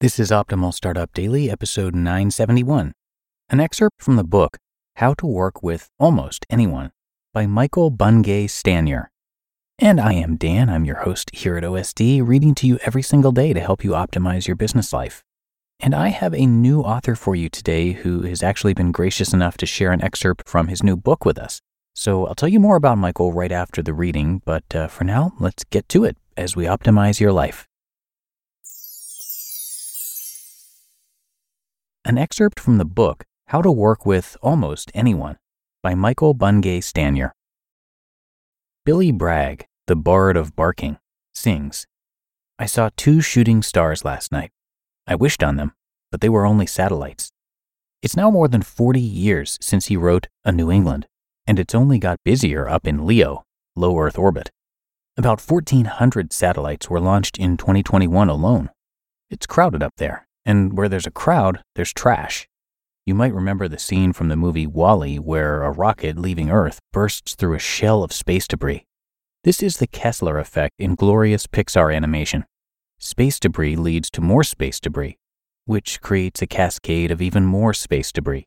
This is Optimal Startup Daily, episode 971, an excerpt from the book How to Work with Almost Anyone by Michael Bungay Stanier. And I am Dan, I'm your host here at OSD, reading to you every single day to help you optimize your business life. And I have a new author for you today who has actually been gracious enough to share an excerpt from his new book with us. So I'll tell you more about Michael right after the reading, but uh, for now, let's get to it as we optimize your life. An excerpt from the book How to Work with Almost Anyone by Michael Bungay Stanier. Billy Bragg, the Bard of Barking, sings I saw two shooting stars last night. I wished on them, but they were only satellites. It's now more than 40 years since he wrote A New England, and it's only got busier up in LEO, low Earth orbit. About 1,400 satellites were launched in 2021 alone. It's crowded up there, and where there's a crowd, there's trash. You might remember the scene from the movie WALL-E where a rocket leaving Earth bursts through a shell of space debris. This is the Kessler effect in glorious Pixar animation. Space debris leads to more space debris, which creates a cascade of even more space debris.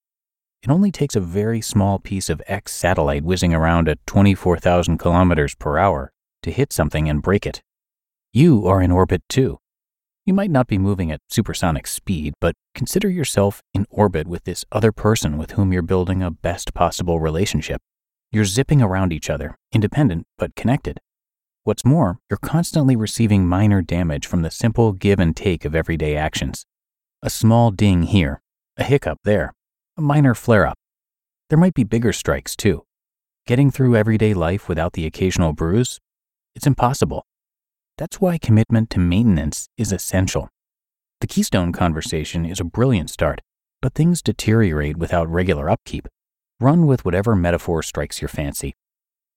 It only takes a very small piece of X satellite whizzing around at 24,000 kilometers per hour to hit something and break it. You are in orbit too. You might not be moving at supersonic speed, but consider yourself in orbit with this other person with whom you're building a best possible relationship. You're zipping around each other, independent but connected. What's more, you're constantly receiving minor damage from the simple give and take of everyday actions. A small ding here, a hiccup there, a minor flare up. There might be bigger strikes too. Getting through everyday life without the occasional bruise? It's impossible. That's why commitment to maintenance is essential. The Keystone conversation is a brilliant start, but things deteriorate without regular upkeep. Run with whatever metaphor strikes your fancy.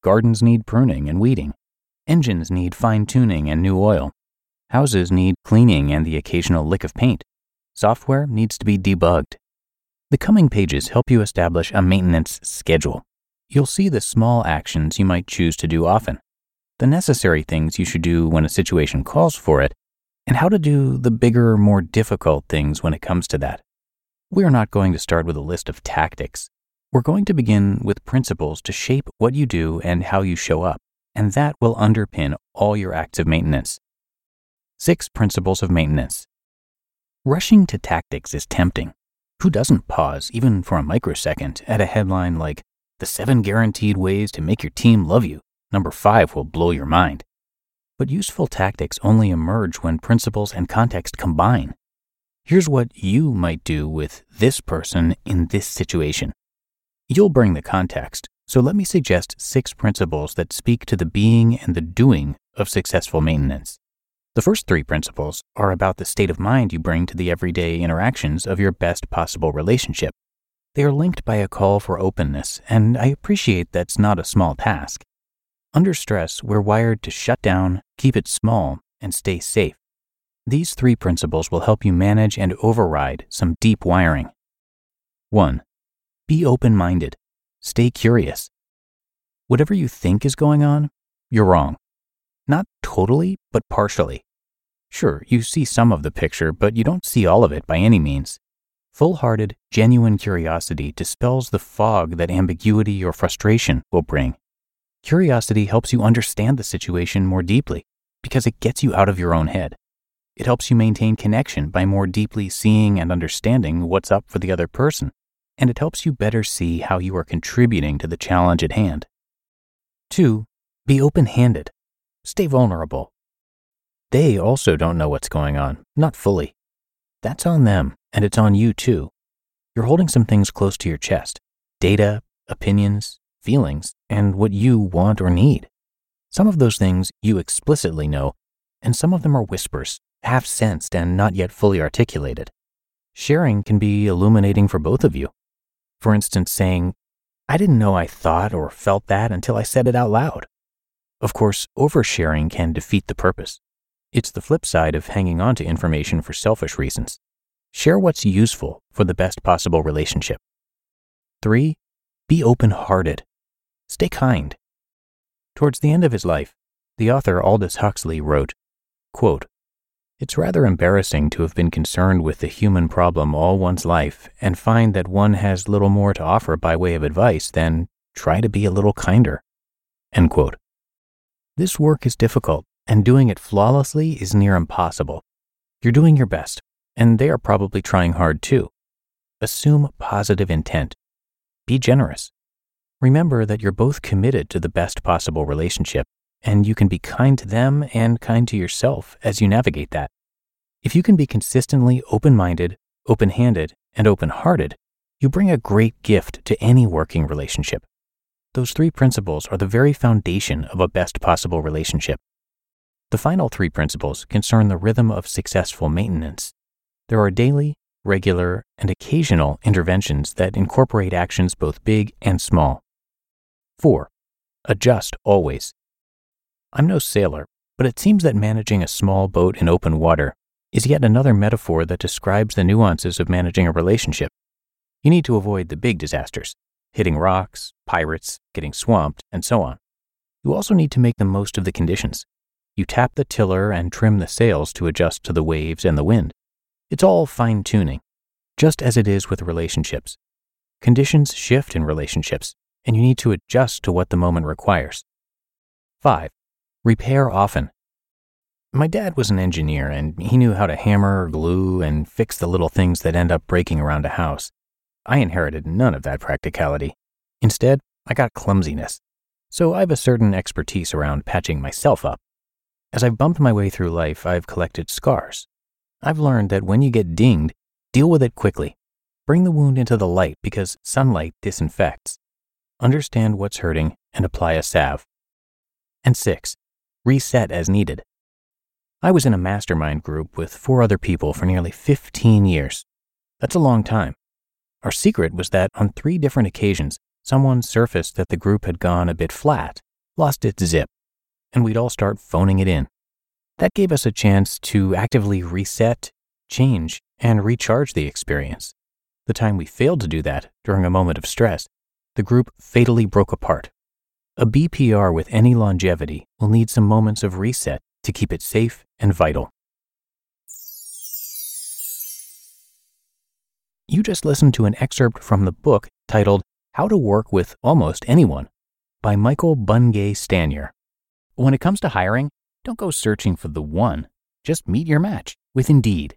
Gardens need pruning and weeding. Engines need fine tuning and new oil. Houses need cleaning and the occasional lick of paint. Software needs to be debugged. The coming pages help you establish a maintenance schedule. You'll see the small actions you might choose to do often the necessary things you should do when a situation calls for it, and how to do the bigger, more difficult things when it comes to that. We are not going to start with a list of tactics. We're going to begin with principles to shape what you do and how you show up, and that will underpin all your acts of maintenance. Six principles of maintenance. Rushing to tactics is tempting. Who doesn't pause, even for a microsecond, at a headline like, The Seven Guaranteed Ways to Make Your Team Love You? Number five will blow your mind. But useful tactics only emerge when principles and context combine. Here's what you might do with this person in this situation. You'll bring the context, so let me suggest six principles that speak to the being and the doing of successful maintenance. The first three principles are about the state of mind you bring to the everyday interactions of your best possible relationship. They are linked by a call for openness, and I appreciate that's not a small task. Under stress, we're wired to shut down, keep it small, and stay safe. These three principles will help you manage and override some deep wiring. 1. Be open minded. Stay curious. Whatever you think is going on, you're wrong. Not totally, but partially. Sure, you see some of the picture, but you don't see all of it by any means. Full hearted, genuine curiosity dispels the fog that ambiguity or frustration will bring. Curiosity helps you understand the situation more deeply because it gets you out of your own head. It helps you maintain connection by more deeply seeing and understanding what's up for the other person, and it helps you better see how you are contributing to the challenge at hand. 2. Be open handed. Stay vulnerable. They also don't know what's going on, not fully. That's on them, and it's on you too. You're holding some things close to your chest data, opinions, feelings, and what you want or need. Some of those things you explicitly know, and some of them are whispers, half sensed and not yet fully articulated. Sharing can be illuminating for both of you. For instance, saying, I didn't know I thought or felt that until I said it out loud. Of course, oversharing can defeat the purpose. It's the flip side of hanging on to information for selfish reasons. Share what's useful for the best possible relationship. 3. Be open hearted. Stay kind. Towards the end of his life, the author Aldous Huxley wrote, quote, It's rather embarrassing to have been concerned with the human problem all one's life and find that one has little more to offer by way of advice than try to be a little kinder. End quote. This work is difficult, and doing it flawlessly is near impossible. You're doing your best, and they are probably trying hard too. Assume positive intent. Be generous. Remember that you're both committed to the best possible relationship, and you can be kind to them and kind to yourself as you navigate that. If you can be consistently open minded, open handed, and open hearted, you bring a great gift to any working relationship. Those three principles are the very foundation of a best possible relationship. The final three principles concern the rhythm of successful maintenance. There are daily, regular, and occasional interventions that incorporate actions both big and small. 4. Adjust always. I'm no sailor, but it seems that managing a small boat in open water is yet another metaphor that describes the nuances of managing a relationship. You need to avoid the big disasters, hitting rocks, pirates, getting swamped, and so on. You also need to make the most of the conditions. You tap the tiller and trim the sails to adjust to the waves and the wind. It's all fine tuning, just as it is with relationships. Conditions shift in relationships, and you need to adjust to what the moment requires. 5. Repair often. My dad was an engineer, and he knew how to hammer, glue, and fix the little things that end up breaking around a house. I inherited none of that practicality. Instead, I got clumsiness. So I have a certain expertise around patching myself up. As I've bumped my way through life, I've collected scars. I've learned that when you get dinged, deal with it quickly. Bring the wound into the light because sunlight disinfects. Understand what's hurting and apply a salve. And six, reset as needed. I was in a mastermind group with four other people for nearly 15 years. That's a long time. Our secret was that on three different occasions, someone surfaced that the group had gone a bit flat, lost its zip, and we'd all start phoning it in. That gave us a chance to actively reset, change, and recharge the experience. The time we failed to do that during a moment of stress, the group fatally broke apart. A BPR with any longevity will need some moments of reset to keep it safe and vital. You just listened to an excerpt from the book titled How to Work with Almost Anyone by Michael Bungay Stanier. When it comes to hiring, don't go searching for the one. Just meet your match with Indeed.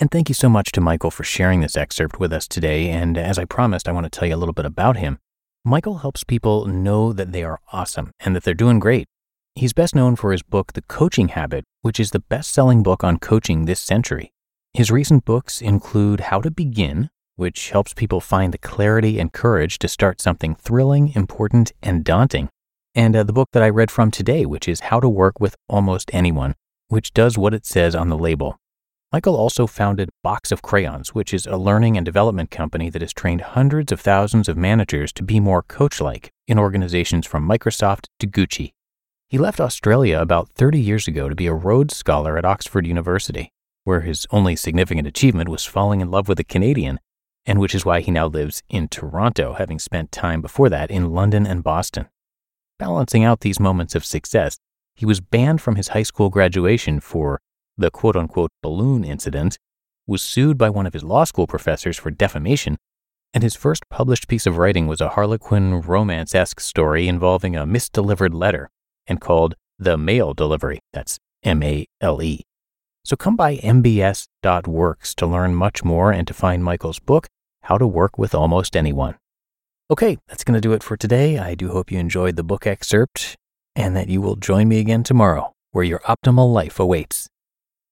And thank you so much to Michael for sharing this excerpt with us today. And as I promised, I want to tell you a little bit about him. Michael helps people know that they are awesome and that they're doing great. He's best known for his book, The Coaching Habit, which is the best selling book on coaching this century. His recent books include How to Begin, which helps people find the clarity and courage to start something thrilling, important, and daunting, and uh, the book that I read from today, which is How to Work with Almost Anyone, which does what it says on the label. Michael also founded Box of Crayons, which is a learning and development company that has trained hundreds of thousands of managers to be more coach like in organizations from Microsoft to Gucci. He left Australia about 30 years ago to be a Rhodes Scholar at Oxford University where his only significant achievement was falling in love with a Canadian, and which is why he now lives in Toronto, having spent time before that in London and Boston. Balancing out these moments of success, he was banned from his high school graduation for the quote unquote balloon incident, was sued by one of his law school professors for defamation, and his first published piece of writing was a Harlequin romance esque story involving a misdelivered letter and called The Mail Delivery. That's M A L E. So come by mbs.works to learn much more and to find Michael's book, How to Work with Almost Anyone. Okay, that's going to do it for today. I do hope you enjoyed the book excerpt and that you will join me again tomorrow where your optimal life awaits.